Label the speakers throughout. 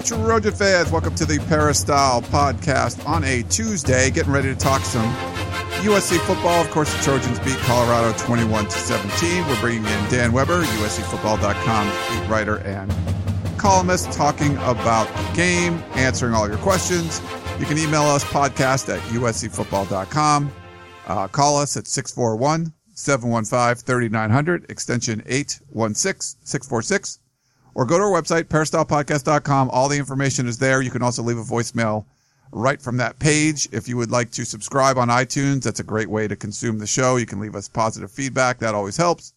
Speaker 1: Trojan fans. Welcome to the Peristyle podcast on a Tuesday. Getting ready to talk some USC football. Of course, the Trojans beat Colorado 21 to 17. We're bringing in Dan Weber, USCFootball.com beat writer and columnist, talking about the game, answering all your questions. You can email us podcast at USCFootball.com. Uh, call us at 641 715 3900, extension 816 646 or go to our website, peristylepodcast.com. All the information is there. You can also leave a voicemail right from that page. If you would like to subscribe on iTunes, that's a great way to consume the show. You can leave us positive feedback. That always helps.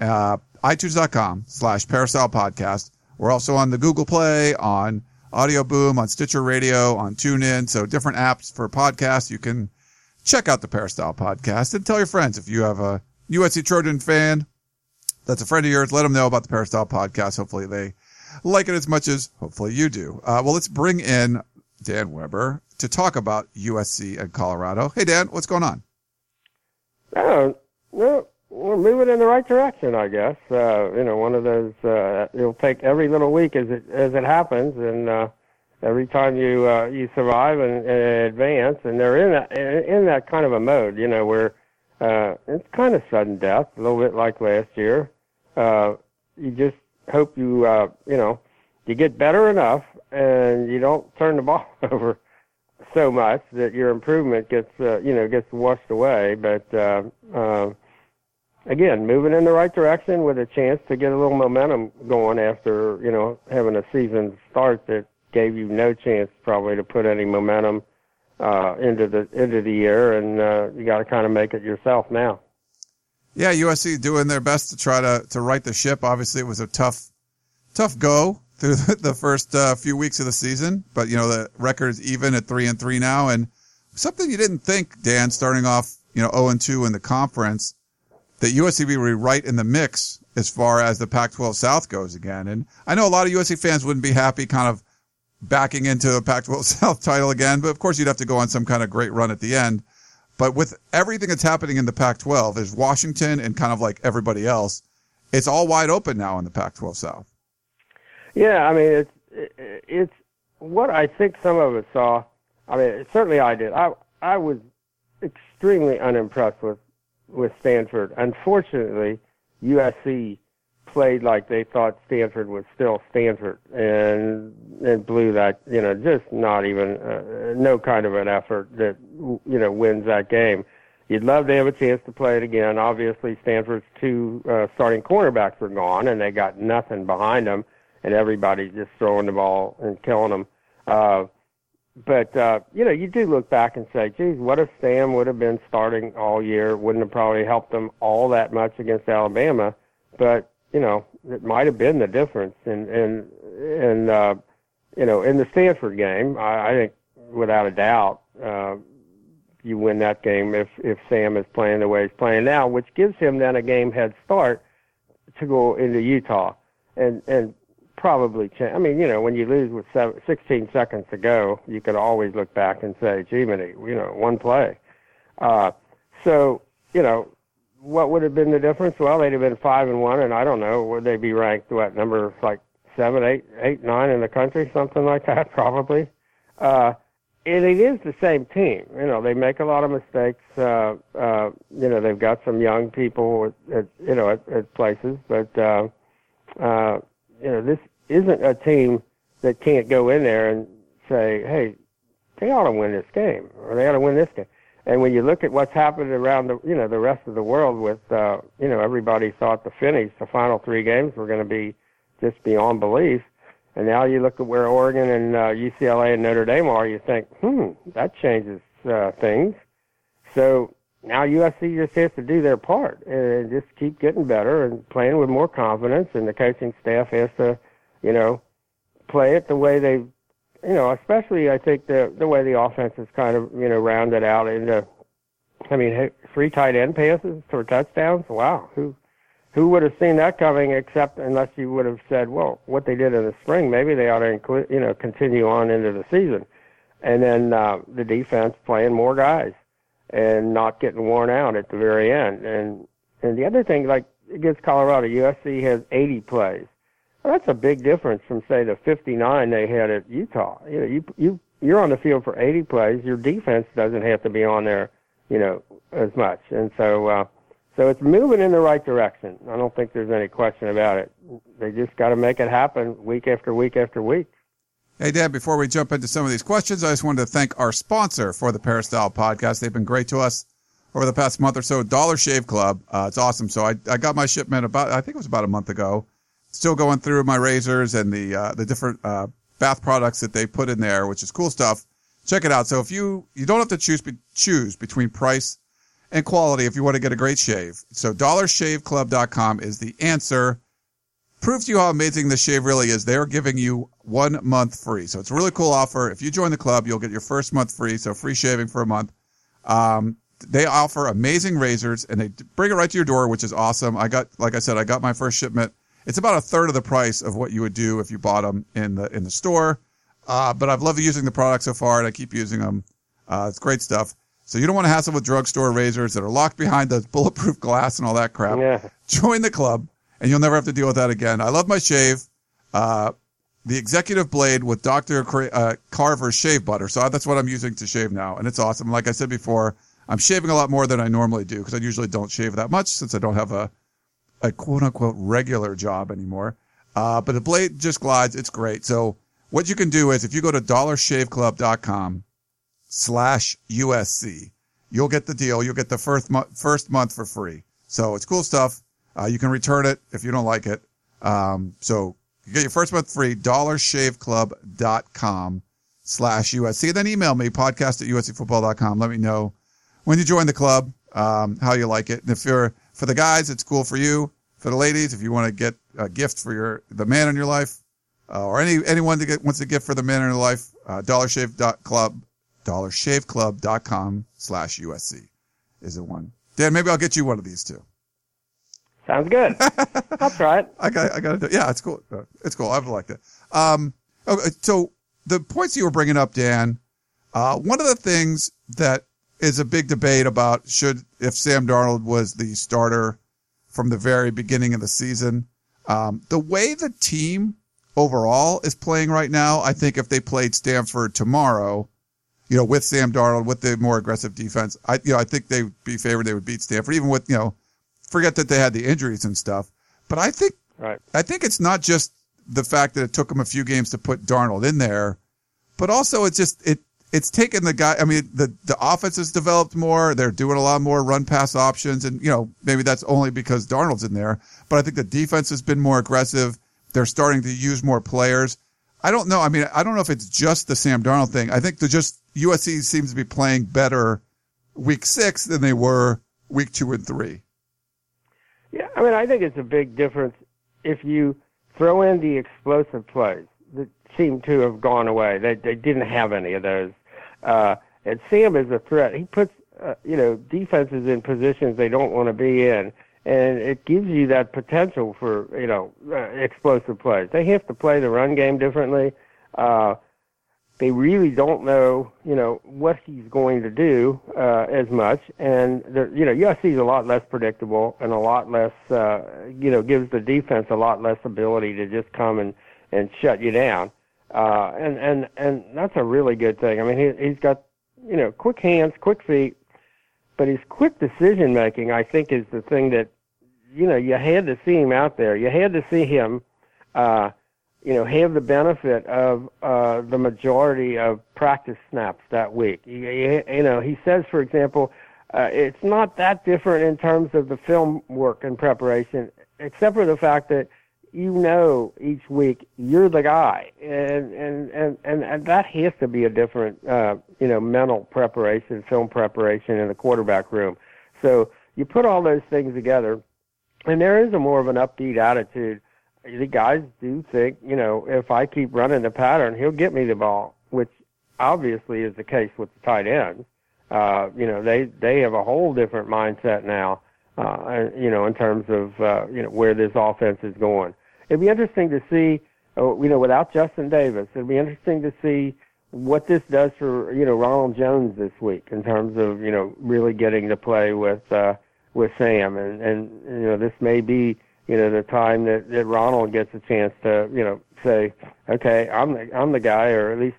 Speaker 1: Uh, iTunes.com slash peristyle podcast. We're also on the Google Play, on Audio Boom, on Stitcher Radio, on TuneIn. So different apps for podcasts. You can check out the Peristyle podcast and tell your friends if you have a USC Trojan fan that's a friend of yours. Let them know about the Peristyle podcast. Hopefully they like it as much as hopefully you do. Uh, well, let's bring in Dan Weber to talk about USC and Colorado. Hey, Dan, what's going on?
Speaker 2: Oh, no, we're moving in the right direction, I guess. Uh, you know, one of those, uh, it'll take every little week as it, as it happens. And, uh, every time you, uh, you survive and, and advance and they're in that, in that kind of a mode, you know, where, uh, it's kind of sudden death, a little bit like last year uh, you just hope you, uh, you know, you get better enough and you don't turn the ball over so much that your improvement gets, uh, you know, gets washed away. But, uh, uh, again, moving in the right direction with a chance to get a little momentum going after, you know, having a season start that gave you no chance probably to put any momentum, uh, into the, into the year. And, uh, you got to kind of make it yourself now.
Speaker 1: Yeah, USC doing their best to try to to right the ship. Obviously, it was a tough tough go through the first uh, few weeks of the season, but you know the record is even at three and three now, and something you didn't think, Dan, starting off you know zero oh and two in the conference, that USC would be right in the mix as far as the Pac-12 South goes again. And I know a lot of USC fans wouldn't be happy, kind of backing into a Pac-12 South title again, but of course you'd have to go on some kind of great run at the end. But with everything that's happening in the Pac-12, there's Washington and kind of like everybody else. It's all wide open now in the Pac-12 South.
Speaker 2: Yeah, I mean it's it's what I think some of us saw. I mean, certainly I did. I I was extremely unimpressed with with Stanford. Unfortunately, USC played like they thought Stanford was still Stanford and and blew that you know just not even uh, no kind of an effort that you know wins that game. You'd love to have a chance to play it again. Obviously, Stanford's two uh, starting cornerbacks are gone, and they got nothing behind them, and everybody's just throwing the ball and killing them. Uh, but uh, you know, you do look back and say, "Geez, what if Sam would have been starting all year? Wouldn't have probably helped them all that much against Alabama." But you know, it might have been the difference. And and and uh, you know, in the Stanford game, I, I think without a doubt, uh, you win that game if if Sam is playing the way he's playing now, which gives him then a game head start to go into Utah and and probably change. I mean, you know, when you lose with seven, 16 seconds to go, you could always look back and say, "Gee, you know, one play." Uh, so you know, what would have been the difference? Well, they'd have been five and one, and I don't know, would they be ranked what number like seven, eight, eight, nine in the country, something like that, probably. Uh, and it is the same team. You know, they make a lot of mistakes. Uh, uh, you know, they've got some young people at, at you know at, at places, but uh, uh, you know, this isn't a team that can't go in there and say, "Hey, they ought to win this game, or they ought to win this game." And when you look at what's happened around the, you know, the rest of the world with, uh, you know, everybody thought the finish, the final three games were going to be just beyond belief. And now you look at where Oregon and uh, UCLA and Notre Dame are, you think, hmm, that changes uh, things. So now USC just has to do their part and just keep getting better and playing with more confidence. And the coaching staff has to, you know, play it the way they've you know, especially I think the the way the offense is kind of you know rounded out into. I mean, three tight end passes for touchdowns. Wow, who who would have seen that coming? Except unless you would have said, well, what they did in the spring, maybe they ought to include, you know continue on into the season, and then uh, the defense playing more guys and not getting worn out at the very end. And and the other thing, like against Colorado, USC has 80 plays. Well, that's a big difference from say the 59 they had at Utah. You know, you you you're on the field for 80 plays. Your defense doesn't have to be on there, you know, as much. And so uh, so it's moving in the right direction. I don't think there's any question about it. They just got to make it happen week after week after week.
Speaker 1: Hey, Dan, before we jump into some of these questions, I just wanted to thank our sponsor for the Peristyle podcast. They've been great to us over the past month or so. Dollar Shave Club. Uh, it's awesome. So I, I got my shipment about, I think it was about a month ago. Still going through my razors and the, uh, the different, uh, bath products that they put in there, which is cool stuff. Check it out. So if you, you don't have to choose, choose between price and quality if you want to get a great shave. So dollarshaveclub.com is the answer. Prove to you how amazing the shave really is. They're giving you one month free. So it's a really cool offer. If you join the club, you'll get your first month free. So free shaving for a month. Um, they offer amazing razors and they bring it right to your door, which is awesome. I got, like I said, I got my first shipment. It's about a third of the price of what you would do if you bought them in the, in the store. Uh, but I've loved using the product so far and I keep using them. Uh, it's great stuff. So you don't want to hassle with drugstore razors that are locked behind the bulletproof glass and all that crap.
Speaker 2: Yeah.
Speaker 1: Join the club and you'll never have to deal with that again. I love my shave. Uh, the executive blade with Dr. Uh, Carver's shave butter. So that's what I'm using to shave now. And it's awesome. Like I said before, I'm shaving a lot more than I normally do because I usually don't shave that much since I don't have a, a quote unquote regular job anymore. Uh, but the blade just glides. It's great. So what you can do is if you go to dollarshaveclub.com slash USC. You'll get the deal. You'll get the first month, first month for free. So it's cool stuff. Uh, you can return it if you don't like it. Um, so you get your first month free, dollarshaveclub.com slash USC. Then email me, podcast at uscfootball.com. Let me know when you join the club, um, how you like it. And if you're, for the guys, it's cool for you. For the ladies, if you want to get a gift for your, the man in your life, uh, or any, anyone to get, wants a gift for the man in their life, uh, dollarshave.club dollarshaveclub.com slash USC is the one. Dan, maybe I'll get you one of these too.
Speaker 2: Sounds good. I'll try it.
Speaker 1: I got, I got to do, it. yeah, it's cool. It's cool. I've liked it. Um, okay, so the points you were bringing up, Dan, uh, one of the things that is a big debate about should, if Sam Darnold was the starter from the very beginning of the season, um, the way the team overall is playing right now, I think if they played Stanford tomorrow, you know, with Sam Darnold, with the more aggressive defense, I, you know, I think they'd be favored. They would beat Stanford, even with, you know, forget that they had the injuries and stuff. But I think,
Speaker 2: right.
Speaker 1: I think it's not just the fact that it took them a few games to put Darnold in there, but also it's just, it, it's taken the guy. I mean, the, the offense has developed more. They're doing a lot more run pass options. And, you know, maybe that's only because Darnold's in there, but I think the defense has been more aggressive. They're starting to use more players. I don't know. I mean, I don't know if it's just the Sam Darnold thing. I think the just USC seems to be playing better week six than they were week two and three.
Speaker 2: Yeah, I mean, I think it's a big difference if you throw in the explosive plays that seem to have gone away. They they didn't have any of those. Uh, and Sam is a threat. He puts uh, you know defenses in positions they don't want to be in, and it gives you that potential for you know uh, explosive plays. They have to play the run game differently. Uh, they really don't know, you know, what he's going to do uh, as much, and you know, USC is a lot less predictable and a lot less, uh, you know, gives the defense a lot less ability to just come and and shut you down, uh, and and and that's a really good thing. I mean, he, he's got, you know, quick hands, quick feet, but his quick decision making, I think, is the thing that, you know, you had to see him out there. You had to see him. Uh, you know, have the benefit of uh, the majority of practice snaps that week. You, you know, he says, for example, uh, it's not that different in terms of the film work and preparation, except for the fact that you know each week you're the guy, and and and and, and that has to be a different, uh, you know, mental preparation, film preparation in the quarterback room. So you put all those things together, and there is a more of an upbeat attitude the guys do think, you know, if I keep running the pattern, he'll get me the ball. which obviously is the case with the tight ends. Uh, you know, they they have a whole different mindset now. Uh, you know, in terms of uh, you know where this offense is going. It'd be interesting to see. Uh, you know, without Justin Davis, it'd be interesting to see what this does for you know Ronald Jones this week in terms of you know really getting to play with uh, with Sam, and and you know this may be you know the time that, that Ronald gets a chance to you know say, okay, I'm the I'm the guy, or at least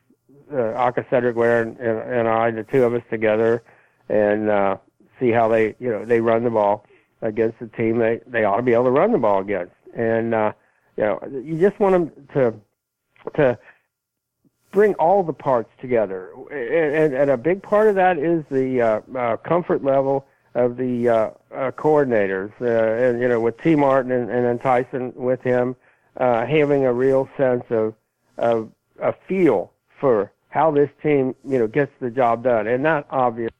Speaker 2: uh, Aca'Cedric Ware and, and, and I, the two of us together, and uh, see how they you know they run the ball against the team they they ought to be able to run the ball against, and uh, you know you just want them to to bring all the parts together, and, and a big part of that is the uh, uh, comfort level of the uh, uh, coordinators, uh, and you know, with Tee Martin and, and then Tyson with him, uh, having a real sense of of a feel for how this team, you know, gets the job done, and not obvious.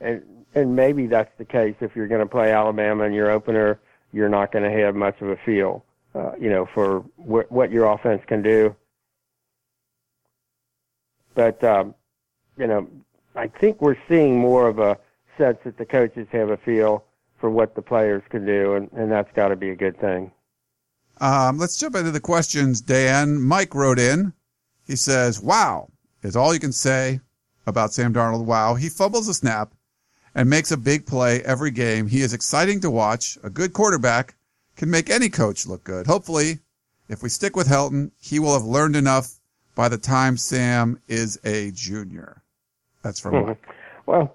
Speaker 2: And and maybe that's the case if you're going to play Alabama in your opener, you're not going to have much of a feel, uh, you know, for wh- what your offense can do. But um, you know, I think we're seeing more of a sense that the coaches have a feel for what the players can do, and, and that's got to be a good thing.
Speaker 1: Um, let's jump into the questions, Dan. Mike wrote in. He says, Wow is all you can say about Sam Darnold. Wow. He fumbles a snap and makes a big play every game. He is exciting to watch. A good quarterback can make any coach look good. Hopefully, if we stick with Helton, he will have learned enough by the time Sam is a junior. That's from mm-hmm. Mike.
Speaker 2: Well,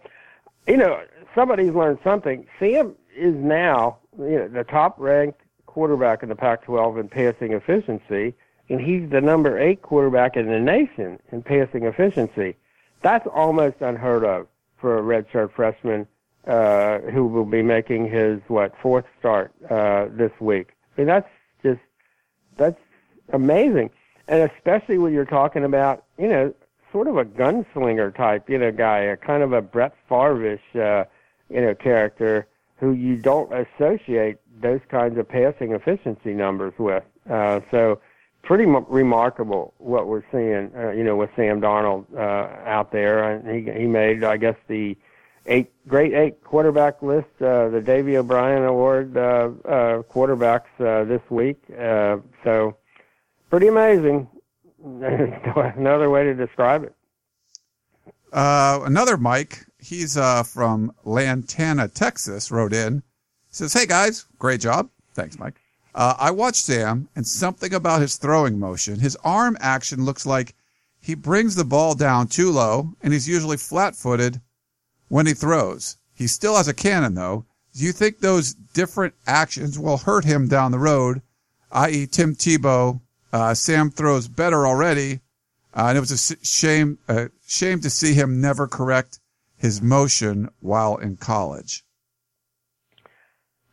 Speaker 2: you know, somebody's learned something. Sam is now you know, the top ranked quarterback in the Pac 12 in passing efficiency, and he's the number eight quarterback in the nation in passing efficiency. That's almost unheard of for a redshirt freshman uh, who will be making his what fourth start uh, this week. I mean, that's just that's amazing, and especially when you're talking about you know sort of a gunslinger type, you know, guy, a kind of a Brett Favre-ish, uh, you know, character who you don't associate those kinds of passing efficiency numbers with. Uh, so pretty m- remarkable what we're seeing, uh, you know, with Sam Darnold uh, out there. And he he made, I guess, the eight great eight quarterback list, uh, the Davy O'Brien Award uh, uh, quarterbacks uh, this week. Uh, so pretty amazing. another way to describe it.
Speaker 1: Uh, another Mike, he's uh, from Lantana, Texas, wrote in. Says, "Hey guys, great job. Thanks, Mike. Uh, I watched Sam, and something about his throwing motion. His arm action looks like he brings the ball down too low, and he's usually flat-footed when he throws. He still has a cannon, though. Do you think those different actions will hurt him down the road, i.e., Tim Tebow uh, Sam throws better already, uh, and it was a shame uh, shame to see him never correct his motion while in college.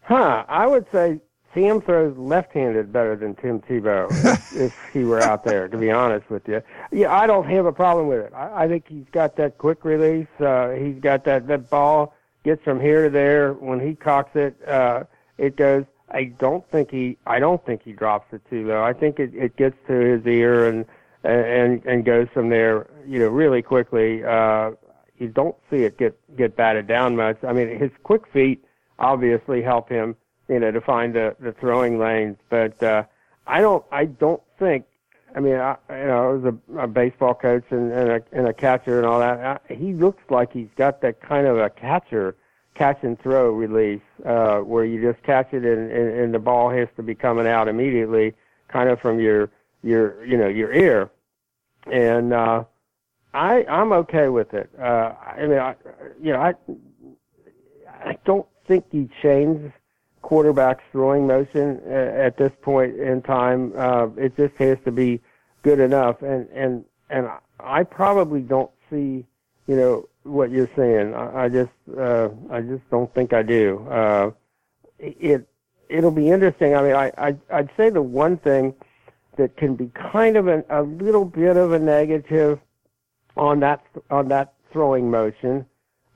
Speaker 2: Huh? I would say Sam throws left-handed better than Tim Tebow if, if, he were out there. To be honest with you, yeah, I don't have a problem with it. I, I think he's got that quick release. Uh, he's got that that ball gets from here to there. When he cocks it, uh, it goes I don't think he I don't think he drops it too low. I think it, it gets to his ear and and and goes from there, you know, really quickly. Uh you don't see it get get batted down much. I mean, his quick feet obviously help him, you know, to find the the throwing lanes, but uh I don't I don't think I mean, I, you know, I was a, a baseball coach and, and, a, and a catcher and all that. I, he looks like he's got that kind of a catcher catch and throw release uh, where you just catch it and, and, and the ball has to be coming out immediately, kind of from your your you know your ear, and uh, I I'm okay with it. Uh, I mean, I, you know, I I don't think he changed quarterback's throwing motion uh, at this point in time. Uh, it just has to be good enough, and and and I probably don't see you know what you're saying. I, I just uh, I just don't think I do. Uh, it it'll be interesting. I mean, I, I I'd say the one thing that can be kind of an, a little bit of a negative on that on that throwing motion,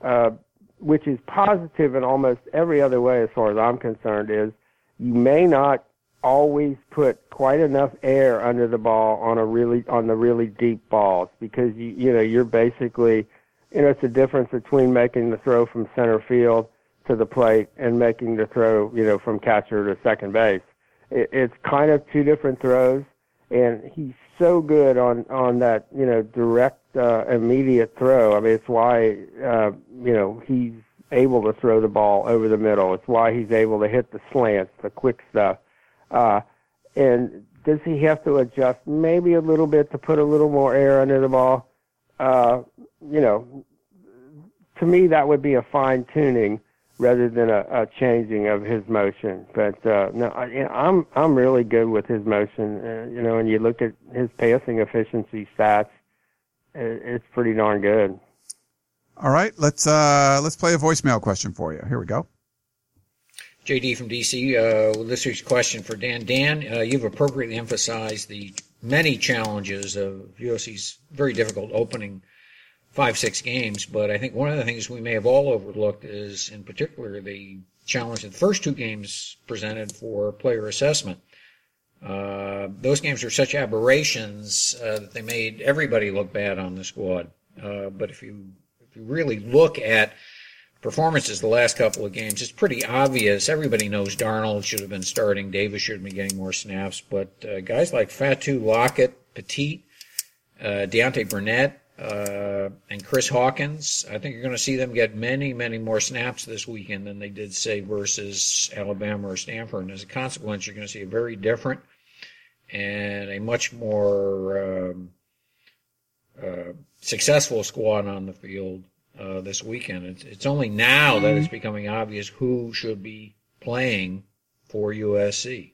Speaker 2: uh, which is positive in almost every other way as far as I'm concerned, is you may not always put quite enough air under the ball on a really on the really deep balls because you you know you're basically you know it's the difference between making the throw from center field to the plate and making the throw you know from catcher to second base. It, it's kind of two different throws, and he's so good on on that you know direct uh, immediate throw. I mean it's why uh, you know he's able to throw the ball over the middle. It's why he's able to hit the slants, the quick stuff. Uh, and does he have to adjust maybe a little bit to put a little more air under the ball? Uh, you know, to me that would be a fine tuning rather than a, a changing of his motion. But uh, no, I, I'm I'm really good with his motion. Uh, you know, and you look at his passing efficiency stats, it, it's pretty darn good.
Speaker 1: All right, let's uh, let's play a voicemail question for you. Here we go.
Speaker 3: JD from DC. Uh, this week's question for Dan. Dan, uh, you've appropriately emphasized the many challenges of USC's very difficult opening five, six games, but I think one of the things we may have all overlooked is, in particular, the challenge that the first two games presented for player assessment. Uh, those games were such aberrations uh, that they made everybody look bad on the squad. Uh, but if you if you really look at performances the last couple of games, it's pretty obvious. Everybody knows Darnold should have been starting. Davis should have been getting more snaps. But uh, guys like Fatu, Lockett, Petit, uh, Deontay Burnett, uh, and Chris Hawkins, I think you're going to see them get many, many more snaps this weekend than they did, say, versus Alabama or Stanford. And as a consequence, you're going to see a very different and a much more um, uh, successful squad on the field uh, this weekend. It's, it's only now that it's becoming obvious who should be playing for USC.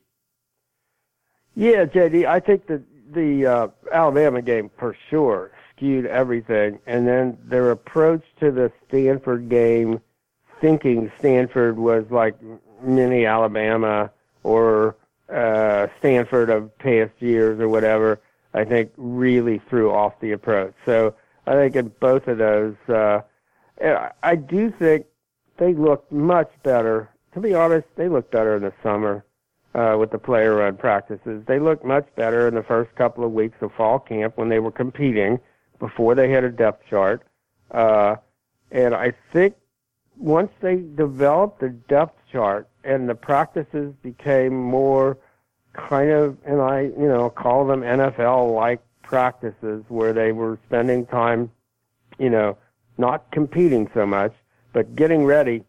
Speaker 2: Yeah, JD, I think that the uh, Alabama game for sure skewed everything, and then their approach to the Stanford game, thinking Stanford was like mini Alabama or uh, Stanford of past years or whatever, I think really threw off the approach. So I think in both of those. Uh, I do think they looked much better. To be honest, they looked better in the summer uh, with the player run practices. They looked much better in the first couple of weeks of fall camp when they were competing before they had a depth chart. Uh, and I think once they developed the depth chart and the practices became more kind of, and I, you know, call them NFL like practices where they were spending time, you know, not competing so much, but getting ready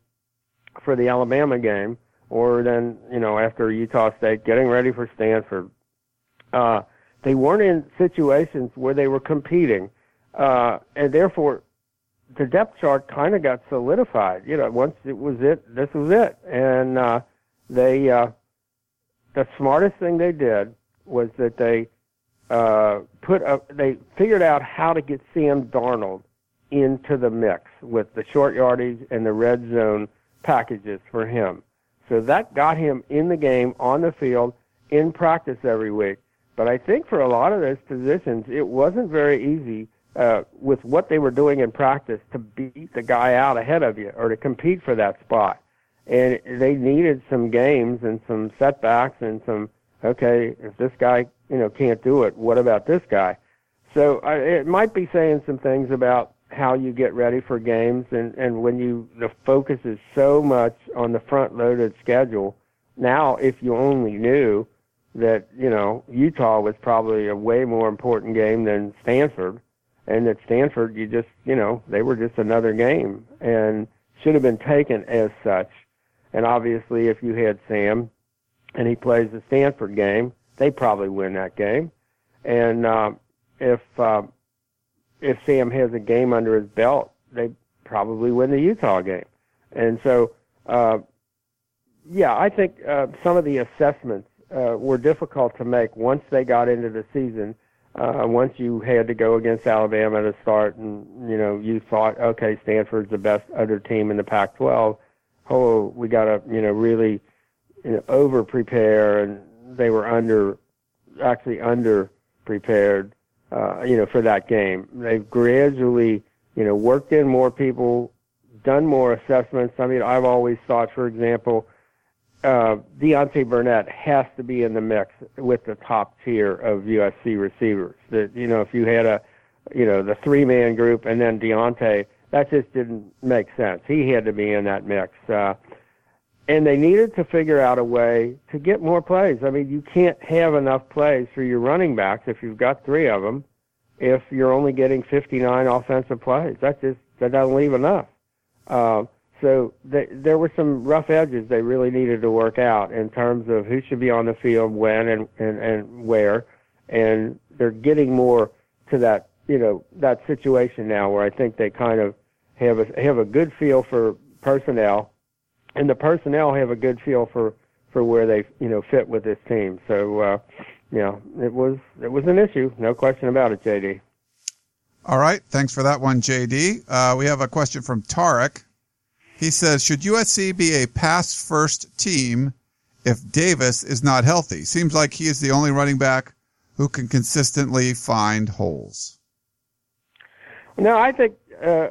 Speaker 2: for the Alabama game, or then you know after Utah State, getting ready for Stanford. Uh, they weren't in situations where they were competing, uh, and therefore the depth chart kind of got solidified. You know, once it was it, this was it, and uh, they uh, the smartest thing they did was that they uh, put up, they figured out how to get Sam Darnold into the mix with the short yardage and the red zone packages for him. So that got him in the game, on the field, in practice every week. But I think for a lot of those positions, it wasn't very easy uh, with what they were doing in practice to beat the guy out ahead of you or to compete for that spot. And they needed some games and some setbacks and some, okay, if this guy, you know, can't do it, what about this guy? So I, it might be saying some things about how you get ready for games and and when you the focus is so much on the front loaded schedule now if you only knew that you know Utah was probably a way more important game than Stanford and at Stanford you just you know they were just another game and should have been taken as such and obviously if you had Sam and he plays the Stanford game they probably win that game and uh, if uh, if Sam has a game under his belt, they probably win the Utah game. And so, uh, yeah, I think uh, some of the assessments uh, were difficult to make once they got into the season. Uh, once you had to go against Alabama to start, and you know you thought, okay, Stanford's the best other team in the Pac-12. Oh, we got to you know really you know, over prepare, and they were under actually under prepared uh, you know, for that game. They've gradually, you know, worked in more people, done more assessments. I mean, I've always thought, for example, uh, Deontay Burnett has to be in the mix with the top tier of USC receivers. That you know, if you had a, you know, the three man group and then Deontay, that just didn't make sense. He had to be in that mix. Uh, and they needed to figure out a way to get more plays. I mean, you can't have enough plays for your running backs if you've got three of them. If you're only getting 59 offensive plays, that just that doesn't leave enough. Uh, so there were some rough edges they really needed to work out in terms of who should be on the field, when, and and, and where. And they're getting more to that, you know, that situation now where I think they kind of have a have a good feel for personnel, and the personnel have a good feel for for where they you know fit with this team. So uh, you know, it was it was an issue, no question about it, JD.
Speaker 1: All right, thanks for that one, JD. Uh, we have a question from Tarek. He says, should USC be a pass first team if Davis is not healthy? Seems like he is the only running back who can consistently find holes.
Speaker 2: No, I think uh,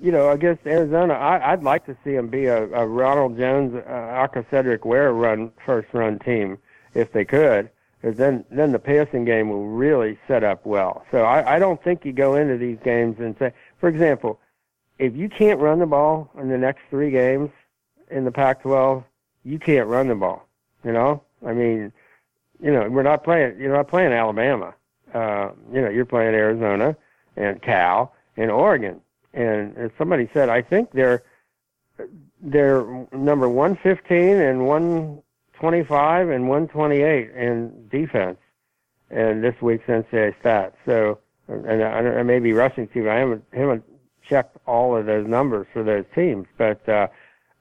Speaker 2: you know against Arizona, I, I'd like to see him be a, a Ronald Jones, uh, Aca'Cedric Ware run first run team if they could. Because then, then the passing game will really set up well. So I, I don't think you go into these games and say, for example, if you can't run the ball in the next three games in the Pac-12, you can't run the ball. You know, I mean, you know, we're not playing. You're not playing Alabama. Uh, you know, you're playing Arizona and Cal and Oregon. And as somebody said, I think they're they're number 115 and 125 and 128 in defense. And this week's NCAA stats. So, and I, I may be rushing to. I haven't haven't checked all of those numbers for those teams, but uh,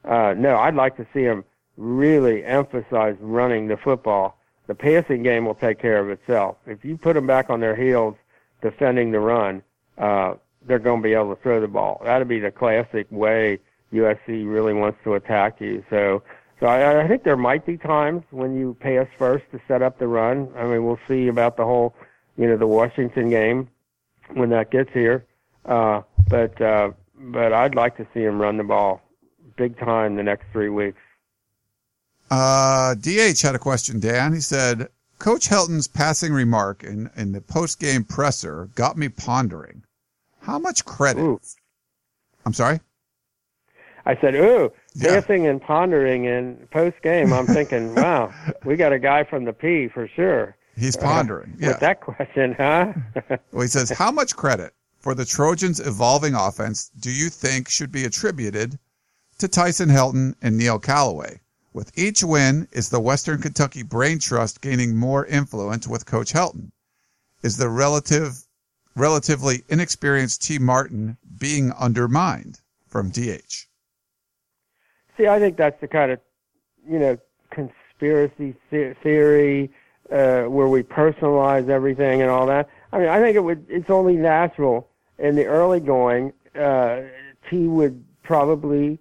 Speaker 2: uh, no, I'd like to see them really emphasize running the football. The passing game will take care of itself. If you put them back on their heels defending the run, uh, they're going to be able to throw the ball. That'd be the classic way USC really wants to attack you. So, so I, I think there might be times when you pass first to set up the run. I mean, we'll see about the whole, you know, the Washington game when that gets here. Uh, but uh, but I'd like to see him run the ball big time the next three weeks.
Speaker 1: Uh, DH had a question, Dan. He said, Coach Helton's passing remark in, in the post game presser got me pondering. How much credit?
Speaker 2: Ooh.
Speaker 1: I'm sorry?
Speaker 2: I said, ooh,
Speaker 1: Yeah.
Speaker 2: passing and pondering in post game. I'm thinking, wow, we got a guy from the P for sure.
Speaker 1: He's pondering. Yeah.
Speaker 2: With that question, huh?
Speaker 1: Well, he says, how much credit for the Trojans' evolving offense do you think should be attributed to Tyson Helton and Neil Callaway? With each win, is the Western Kentucky Brain Trust gaining more influence with Coach Helton? Is the relative, relatively inexperienced Tee Martin being undermined from DH?
Speaker 2: See, I think that's the kind of, you know, conspiracy theory uh, where we personalize everything and all that. I mean, I think it would. It's only natural in the early going. Uh, T would probably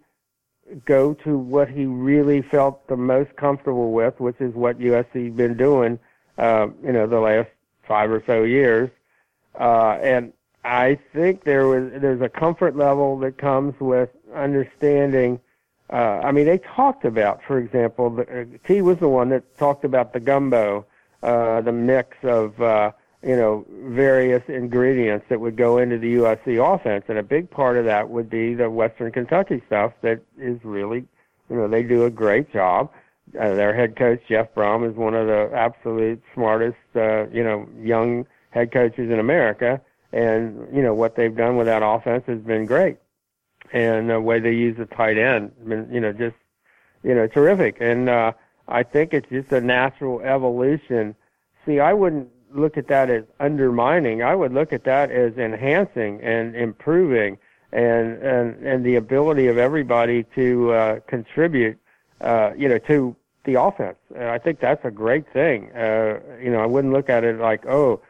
Speaker 2: go to what he really felt the most comfortable with, which is what USC's been doing, uh, you know, the last five or so years. Uh, and I think there was there's a comfort level that comes with understanding. Uh, I mean, they talked about, for example, the, uh, T was the one that talked about the gumbo, uh, the mix of uh, you know various ingredients that would go into the USC offense, and a big part of that would be the Western Kentucky stuff that is really, you know, they do a great job. Uh, their head coach Jeff Brohm is one of the absolute smartest, uh, you know, young head coaches in America, and you know what they've done with that offense has been great, and the way they use the tight end, you know, just you know, terrific. And uh, I think it's just a natural evolution. See, I wouldn't look at that as undermining. I would look at that as enhancing and improving, and and and the ability of everybody to uh, contribute, uh, you know, to the offense. And I think that's a great thing. Uh, you know, I wouldn't look at it like, oh,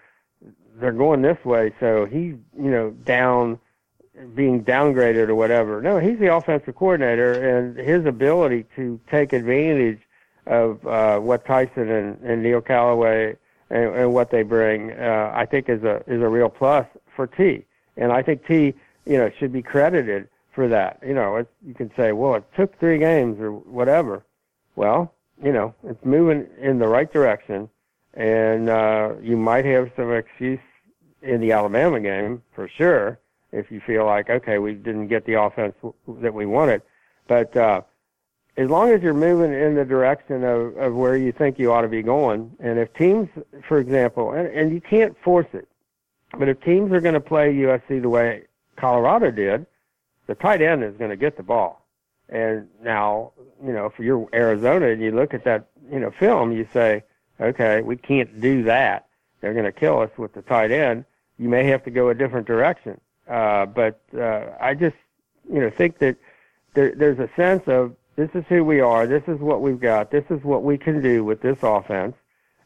Speaker 2: they're going this way, so he's you know down being downgraded or whatever. No, he's the offensive coordinator, and his ability to take advantage of uh, what Tyson and, and Neil Callaway and, and what they bring, uh, I think is a is a real plus for T. And I think T, you know, should be credited for that. You know, it, you can say, well, it took three games or whatever. Well, you know, it's moving in the right direction, and uh, you might have some excuse in the Alabama game for sure if you feel like okay, we didn't get the offense that we wanted, but uh, as long as you're moving in the direction of, of where you think you ought to be going, and if teams, for example, and, and you can't force it, but if teams are going to play USC the way Colorado did, the tight end is going to get the ball. And now, you know, for your Arizona, and you look at that, you know, film, you say, okay, we can't do that. They're going to kill us with the tight end. You may have to go a different direction. Uh, but uh, I just, you know, think that there, there's a sense of this is who we are. This is what we've got. This is what we can do with this offense.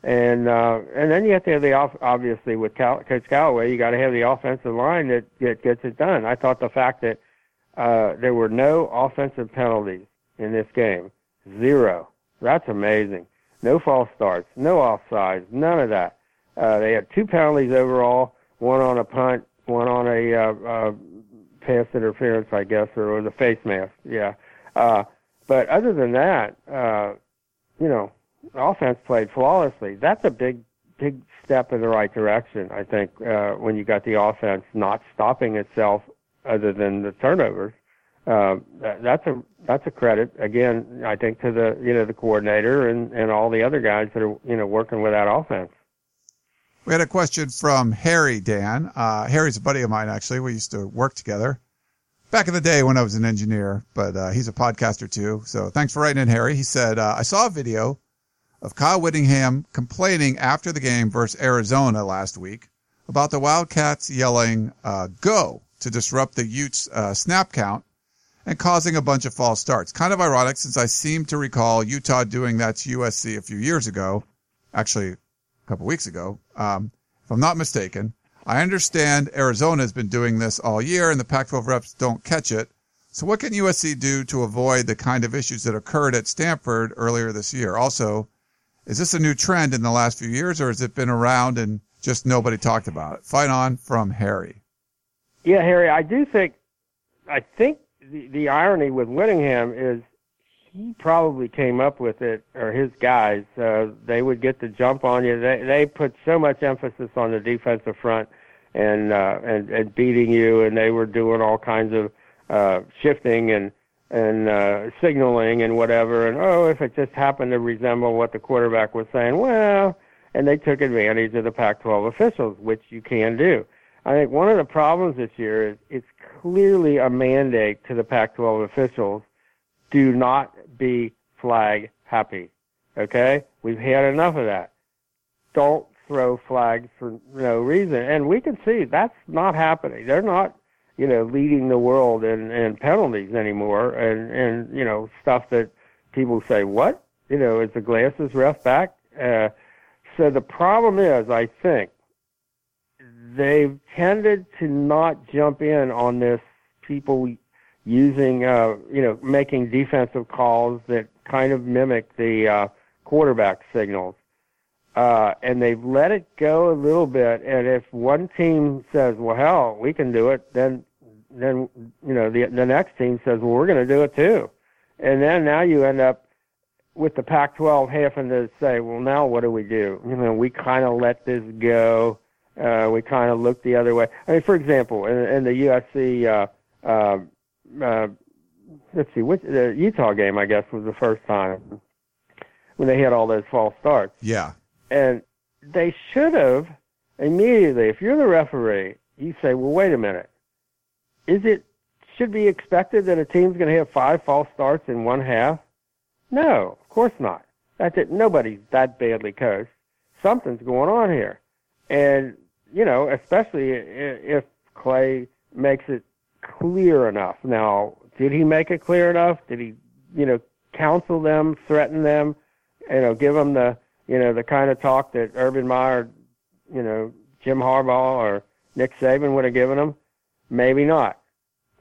Speaker 2: And uh, and then you have to have the off. Obviously, with Cal- Coach Callaway, you got to have the offensive line that, that gets it done. I thought the fact that uh, there were no offensive penalties in this game, zero. That's amazing. No false starts, no offsides, none of that. Uh, they had two penalties overall, one on a punt, one on a uh, uh, pass interference, I guess, or was a face mask. Yeah. Uh, but other than that, uh, you know, offense played flawlessly. That's a big, big step in the right direction. I think uh, when you got the offense not stopping itself, other than the turnovers, uh, that, that's a that's a credit again. I think to the you know the coordinator and and all the other guys that are you know working with that offense.
Speaker 1: We had a question from Harry Dan. Uh, Harry's a buddy of mine, actually. We used to work together back in the day when I was an engineer, but uh, he's a podcaster too. So thanks for writing in, Harry. He said, uh, I saw a video of Kyle Whittingham complaining after the game versus Arizona last week about the Wildcats yelling, uh, go to disrupt the Utes uh, snap count and causing a bunch of false starts. Kind of ironic since I seem to recall Utah doing that to USC a few years ago. Actually, a couple weeks ago, um, if I'm not mistaken. I understand Arizona has been doing this all year and the Pac-12 reps don't catch it. So what can USC do to avoid the kind of issues that occurred at Stanford earlier this year? Also, is this a new trend in the last few years or has it been around and just nobody talked about it? Fight on from Harry.
Speaker 2: Yeah, Harry, I do think, I think the, the irony with Whittingham is he probably came up with it, or his guys. Uh, they would get the jump on you. They they put so much emphasis on the defensive front and uh, and and beating you, and they were doing all kinds of uh, shifting and and uh, signaling and whatever. And oh, if it just happened to resemble what the quarterback was saying, well, and they took advantage of the Pac-12 officials, which you can do. I think one of the problems this year is it's clearly a mandate to the Pac-12 officials do not be flag happy. Okay? We've had enough of that. Don't throw flags for no reason. And we can see that's not happening. They're not, you know, leading the world in, in penalties anymore and, and, you know, stuff that people say, what? You know, is the glasses ref back? Uh, so the problem is, I think, they've tended to not jump in on this people using, uh, you know, making defensive calls that kind of mimic the uh, quarterback signals. Uh, and they've let it go a little bit. And if one team says, "Well, hell, we can do it," then then you know the the next team says, "Well, we're going to do it too." And then now you end up with the Pac-12 having to say, "Well, now what do we do?" You know, we kind of let this go. Uh, we kind of look the other way. I mean, for example, in, in the USC uh, uh, uh, let's see, which, the Utah game, I guess, was the first time when they had all those false starts.
Speaker 1: Yeah.
Speaker 2: And they should have immediately, if you're the referee, you say, well, wait a minute. Is it, should be expected that a team's going to have five false starts in one half? No, of course not. That's it. Nobody's that badly coached. Something's going on here. And, you know, especially if Clay makes it clear enough. Now, did he make it clear enough? Did he, you know, counsel them, threaten them, you know, give them the, you know, the kind of talk that Urban Meyer, you know, Jim Harbaugh or Nick Saban would have given them? Maybe not.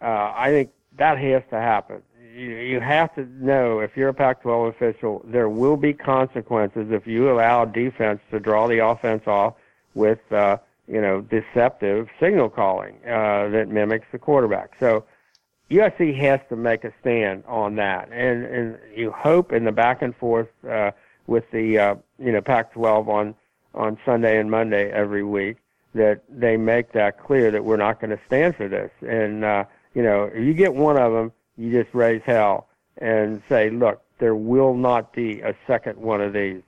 Speaker 2: Uh, I think that has to happen. You, you have to know if you're a Pac-12 official, there will be consequences if you allow defense to draw the offense off with, uh, you know, deceptive signal calling uh, that mimics the quarterback. So USC has to make a stand on that, and and you hope in the back and forth uh, with the uh, you know Pac-12 on on Sunday and Monday every week that they make that clear that we're not going to stand for this. And uh, you know, if you get one of them, you just raise hell and say, look, there will not be a second one of these.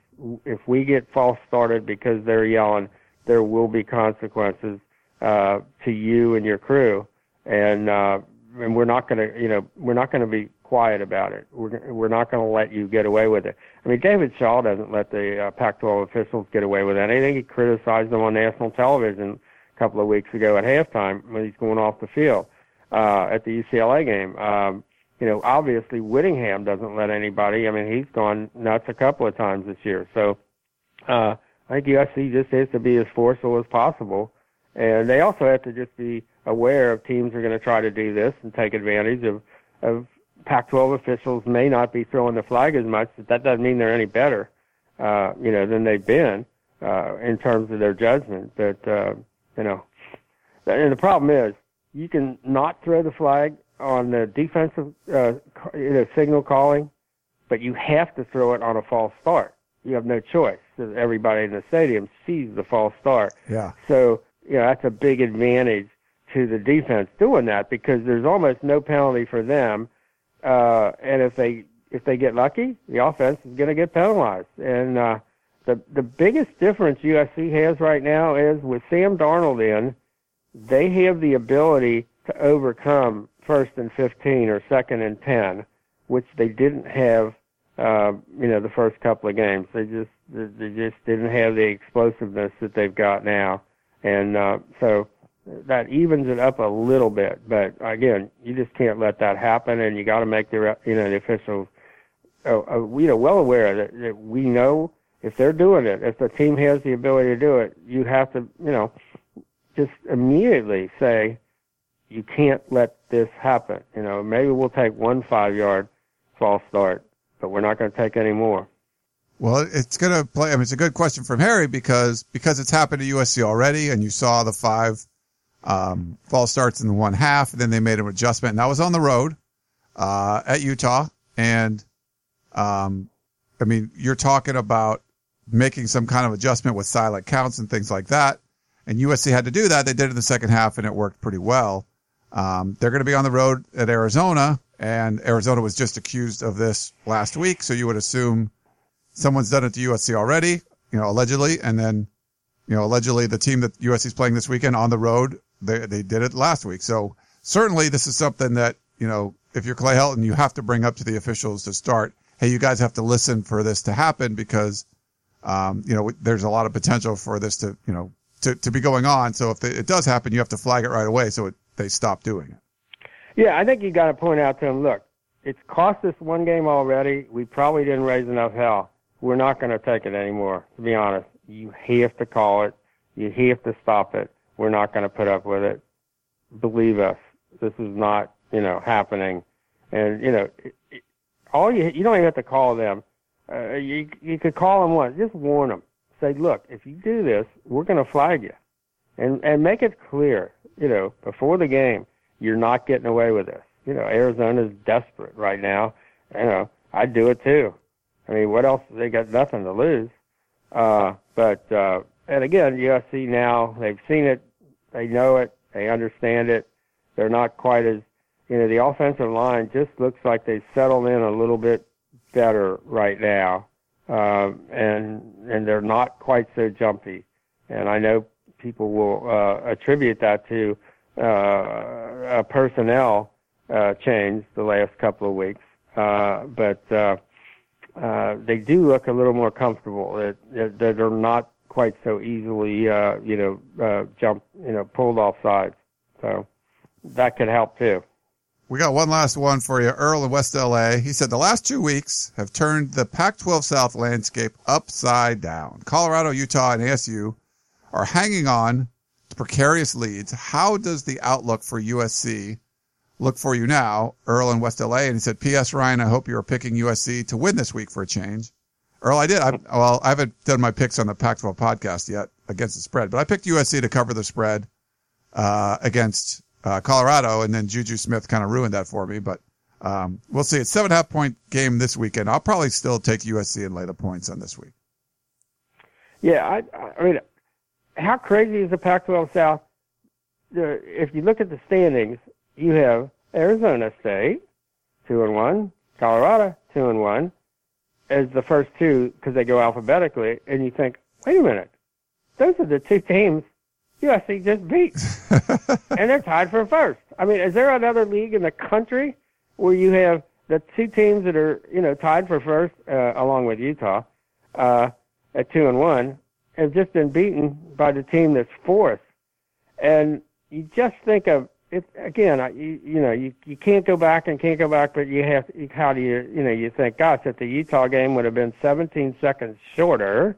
Speaker 2: If we get false started because they're yelling, there will be consequences uh, to you and your crew. And uh, and we're not going to, you know, we're not going to be quiet about it. We're we're not going to let you get away with it. I mean, David Shaw doesn't let the uh, Pac-12 officials get away with anything. He criticized them on national television a couple of weeks ago at halftime when he's going off the field uh, at the UCLA game. Um, you know, obviously Whittingham doesn't let anybody. I mean, he's gone nuts a couple of times this year. So uh, I think USC just has to be as forceful as possible, and they also have to just be aware of teams are going to try to do this and take advantage of of Pac-12 officials may not be throwing the flag as much, but that doesn't mean they're any better, uh, you know, than they've been uh, in terms of their judgment. But uh, you know, and the problem is you can not throw the flag on the defensive uh, you know, signal calling, but you have to throw it on a false start. You have no choice. Everybody in the stadium sees the false start.
Speaker 1: Yeah.
Speaker 2: So you know that's a big advantage to the defense doing that because there's almost no penalty for them uh, and if they if they get lucky, the offense is going to get penalized. And uh, the the biggest difference USC has right now is with Sam Darnold in, they have the ability to overcome first and fifteen or second and ten, which they didn't have. Uh, you know, the first couple of games, they just they just didn't have the explosiveness that they've got now, and uh, so that evens it up a little bit. But again, you just can't let that happen, and you got to make the you know the officials uh, uh, you know well aware that, that we know if they're doing it, if the team has the ability to do it, you have to you know just immediately say you can't let this happen. You know, maybe we'll take one five yard false start, but we're not going to take any more.
Speaker 1: Well, it's going to play. I mean, it's a good question from Harry because because it's happened to USC already, and you saw the five um, false starts in the one half. And Then they made an adjustment, and that was on the road uh, at Utah. And um, I mean, you're talking about making some kind of adjustment with silent counts and things like that. And USC had to do that. They did it in the second half, and it worked pretty well. Um, they're going to be on the road at Arizona, and Arizona was just accused of this last week. So you would assume someone's done it to USC already, you know, allegedly, and then, you know, allegedly the team that USC is playing this weekend on the road they they did it last week. So certainly this is something that you know if you're Clay Helton, you have to bring up to the officials to start. Hey, you guys have to listen for this to happen because um, you know there's a lot of potential for this to you know to, to be going on. So if it does happen, you have to flag it right away so it, they stop doing it.
Speaker 2: Yeah, I think you got to point out to them, look, it's cost us one game already. We probably didn't raise enough hell. We're not going to take it anymore. To be honest, you have to call it. You have to stop it. We're not going to put up with it. Believe us, this is not, you know, happening. And you know, it, all you you don't even have to call them. Uh, you you could call them once, just warn them. Say, look, if you do this, we're going to flag you, and and make it clear, you know, before the game, you're not getting away with this. You know, Arizona's desperate right now. You know, I'd do it too. I mean, what else? They got nothing to lose. Uh, but uh, and again, USC now they've seen it, they know it, they understand it. They're not quite as you know the offensive line just looks like they settled in a little bit better right now, uh, and and they're not quite so jumpy. And I know people will uh, attribute that to uh, a personnel uh, change the last couple of weeks, uh, but uh, uh, they do look a little more comfortable. That, that they're not quite so easily, uh, you know, uh, jump, you know, pulled off sides. So that could help too.
Speaker 1: We got one last one for you. Earl in West LA. He said the last two weeks have turned the Pac 12 South landscape upside down. Colorado, Utah, and ASU are hanging on to precarious leads. How does the outlook for USC look for you now? Earl in West LA. And he said, P.S. Ryan, I hope you are picking USC to win this week for a change. Earl, I did. I, well, I haven't done my picks on the Pac-12 podcast yet against the spread, but I picked USC to cover the spread uh, against uh, Colorado, and then Juju Smith kind of ruined that for me. But um, we'll see. It's seven half point game this weekend. I'll probably still take USC and lay the points on this week.
Speaker 2: Yeah, I, I mean, how crazy is the Pac-12 South? If you look at the standings, you have Arizona State, two and one, Colorado, two and one, as the first two because they go alphabetically, and you think, wait a minute, those are the two teams USC just beat, and they're tied for first. I mean, is there another league in the country where you have the two teams that are you know tied for first, uh, along with Utah, uh, at two and one, have just been beaten by the team that's fourth, and you just think of it again. You, you know, you you can't go back and can't go back, but you have. How do you you know you think, gosh, if the Utah game would have been 17 seconds shorter,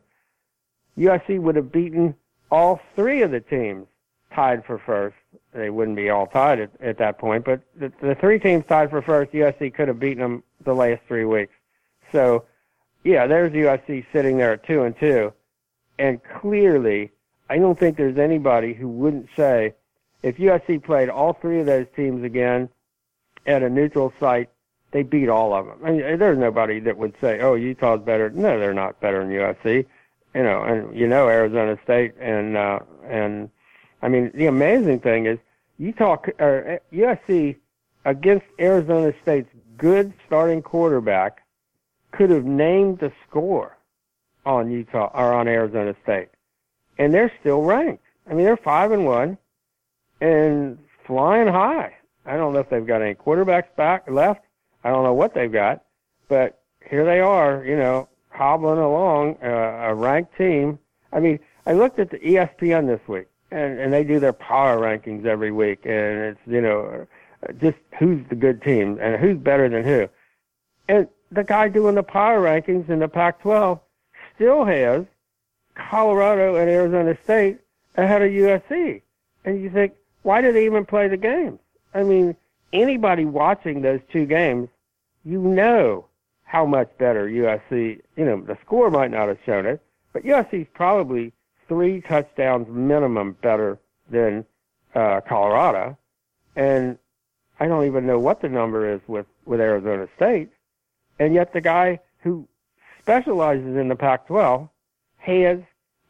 Speaker 2: USC would have beaten all three of the teams tied for first. They wouldn't be all tied at, at that point, but the, the three teams tied for first, USC could have beaten them the last three weeks. So, yeah, there's USC sitting there at two and two, and clearly, I don't think there's anybody who wouldn't say if USC played all three of those teams again at a neutral site, they beat all of them. I mean, there's nobody that would say, "Oh, Utah's better." No, they're not better than USC you know, and you know Arizona State and uh, and I mean the amazing thing is Utah or USC against Arizona State's good starting quarterback could have named the score on Utah or on Arizona State, and they're still ranked. I mean they're five and one and flying high. I don't know if they've got any quarterbacks back left. I don't know what they've got, but here they are. You know, hobbling along, uh, a ranked team. I mean, I looked at the ESPN this week, and and they do their power rankings every week, and it's you know just who's the good team and who's better than who. And the guy doing the power rankings in the Pac-12 still has Colorado and Arizona State ahead of USC. And you think, why do they even play the games? I mean, anybody watching those two games, you know how much better USC, you know, the score might not have shown it, but USC's probably three touchdowns minimum better than uh, Colorado. And I don't even know what the number is with, with Arizona State. And yet the guy who specializes in the Pac 12 has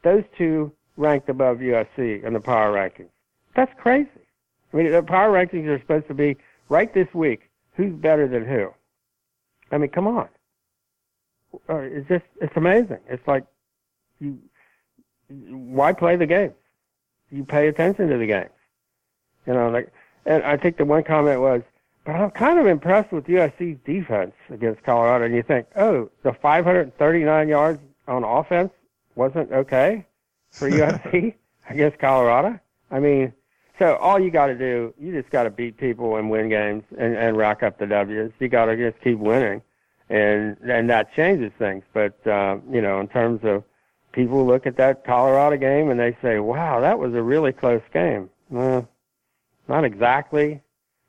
Speaker 2: those two ranked above USC in the power rankings. That's crazy. I mean, the power rankings are supposed to be right this week. Who's better than who? I mean, come on. Uh, it's just it's amazing. It's like you why play the games? You pay attention to the games. You know, like and I think the one comment was, but I'm kind of impressed with USC's defense against Colorado. And you think, oh, the 539 yards on offense wasn't okay for USC against Colorado. I mean, so all you got to do, you just got to beat people and win games and, and rack up the W's. You got to just keep winning, and and that changes things. But uh, you know, in terms of people look at that Colorado game and they say, "Wow, that was a really close game." Well, not exactly,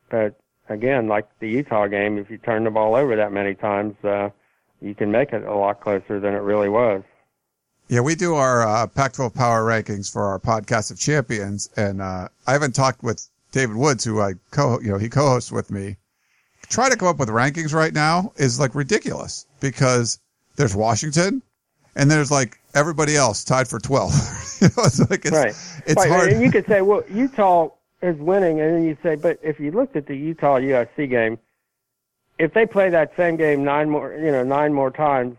Speaker 2: but again, like the Utah game, if you turn the ball over that many times, uh, you can make it a lot closer than it really was.
Speaker 1: Yeah, we do our uh, Pac-12 power rankings for our podcast of champions, and uh, I haven't talked with David Woods, who I co, you know, he co-hosts with me. Try to come up with rankings right now is like ridiculous because there's Washington, and there's like everybody else tied for 12. you know, it's like it's,
Speaker 2: right.
Speaker 1: it's
Speaker 2: right.
Speaker 1: hard.
Speaker 2: And you could say, well, Utah is winning, and then you say, but if you looked at the Utah USC game, if they play that same game nine more, you know, nine more times,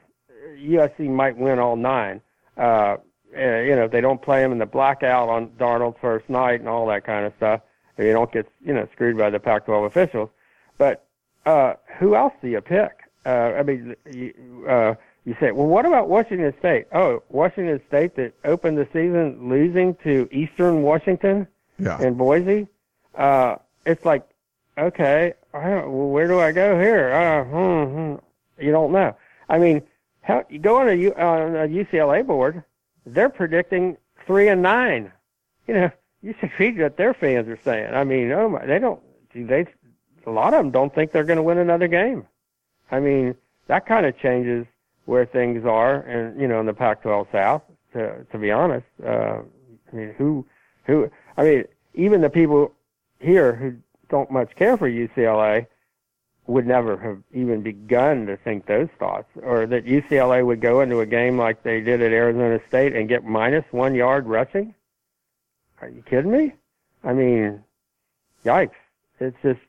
Speaker 2: USC might win all nine uh, you know, if they don't play him in the blackout on Darnold's first night and all that kind of stuff, if you don't get, you know, screwed by the Pac-12 officials. But uh, who else do you pick? Uh, I mean, you, uh, you say, well, what about Washington State? Oh, Washington State that opened the season losing to Eastern Washington
Speaker 1: yeah.
Speaker 2: in Boise. Uh, it's like, okay, I don't, well, where do I go here? Uh, hmm, hmm. You don't know. I mean, Hell, you go on a, on a UCLA board, they're predicting three and nine. You know, you should read what their fans are saying. I mean, oh my, they don't. They a lot of them don't think they're going to win another game. I mean, that kind of changes where things are, and you know, in the Pac-12 South. To to be honest, uh, I mean, who who? I mean, even the people here who don't much care for UCLA would never have even begun to think those thoughts, or that UCLA would go into a game like they did at Arizona State and get minus one yard rushing. Are you kidding me? I mean, yikes! It's just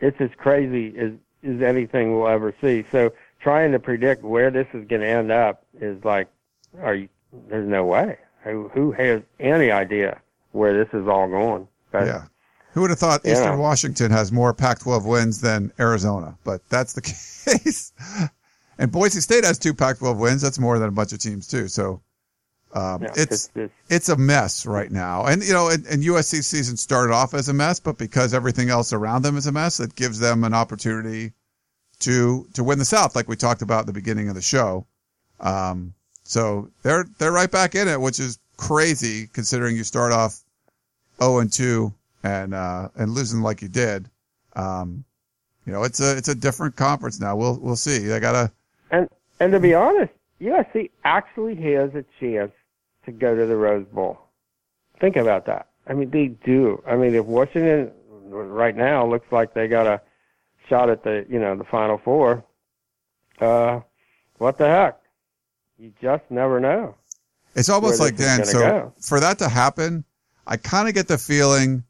Speaker 2: it's as crazy as as anything we'll ever see. So trying to predict where this is going to end up is like, are you? There's no way. Who, who has any idea where this is all going?
Speaker 1: But, yeah. Who would have thought Eastern. Washington has more Pac-12 wins than Arizona? But that's the case. and Boise State has two Pac-12 wins. That's more than a bunch of teams too. So um, yeah, it's, it's, it's it's a mess right now. And you know, and, and USC season started off as a mess, but because everything else around them is a mess, it gives them an opportunity to to win the South, like we talked about at the beginning of the show. Um, so they're they're right back in it, which is crazy considering you start off 0 and 2 and uh, and losing like you did. Um, you know, it's a it's a different conference now. We'll we'll see. They gotta
Speaker 2: and and to be honest, USC actually has a chance to go to the Rose Bowl. Think about that. I mean, they do. I mean, if Washington right now looks like they got a shot at the you know the Final Four, uh, what the heck? You just never know.
Speaker 1: It's almost like Dan. So go. for that to happen, I kind of get the feeling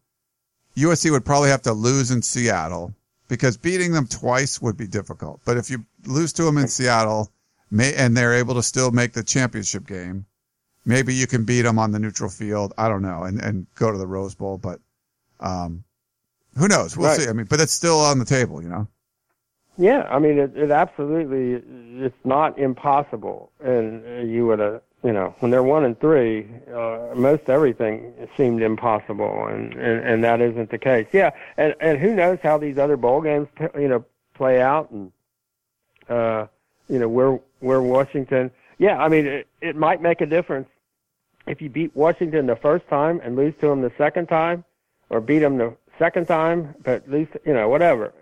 Speaker 1: USC would probably have to lose in Seattle because beating them twice would be difficult. But if you lose to them in Seattle, may, and they're able to still make the championship game, maybe you can beat them on the neutral field. I don't know, and and go to the Rose Bowl. But um, who knows? We'll right. see. I mean, but it's still on the table, you know.
Speaker 2: Yeah, I mean, it, it absolutely it's not impossible, and you would have you know, when they're one and three, uh, most everything seemed impossible, and, and and that isn't the case. Yeah, and and who knows how these other bowl games, you know, play out, and uh, you know, where where Washington. Yeah, I mean, it, it might make a difference if you beat Washington the first time and lose to them the second time, or beat them the second time, but lose, you know, whatever.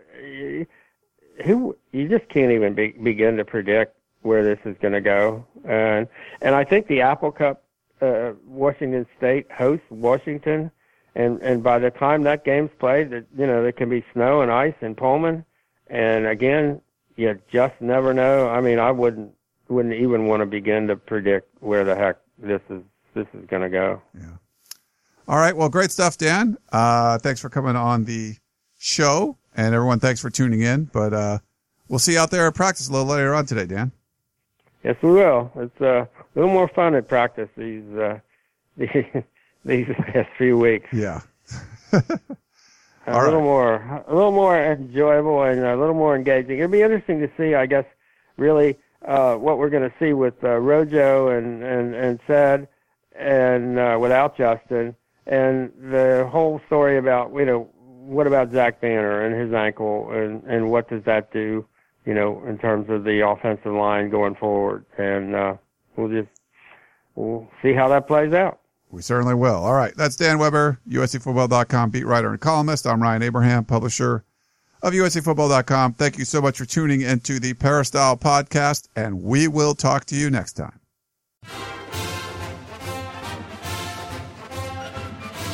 Speaker 2: Who you just can't even be, begin to predict where this is going to go. And and I think the Apple Cup, uh, Washington State hosts Washington, and and by the time that game's played, that you know there can be snow and ice in Pullman, and again, you just never know. I mean, I wouldn't wouldn't even want to begin to predict where the heck this is this is going to go.
Speaker 1: Yeah. All right. Well, great stuff, Dan. Uh, thanks for coming on the show, and everyone, thanks for tuning in. But uh, we'll see you out there at practice a little later on today, Dan.
Speaker 2: Yes, we will. It's uh, a little more fun at practice these uh, these these past few weeks.
Speaker 1: Yeah.
Speaker 2: a little right. more, a little more enjoyable and a little more engaging. It'll be interesting to see, I guess, really uh, what we're going to see with uh, Rojo and and and Sad and uh, without Justin, and the whole story about you know what about Zach Banner and his ankle, and and what does that do? You know, in terms of the offensive line going forward. And uh, we'll just we'll see how that plays out.
Speaker 1: We certainly will. All right. That's Dan Weber, USCFootball.com beat writer and columnist. I'm Ryan Abraham, publisher of USCFootball.com. Thank you so much for tuning into the Peristyle podcast, and we will talk to you next time.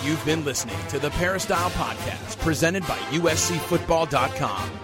Speaker 4: You've been listening to the Peristyle podcast presented by USCFootball.com.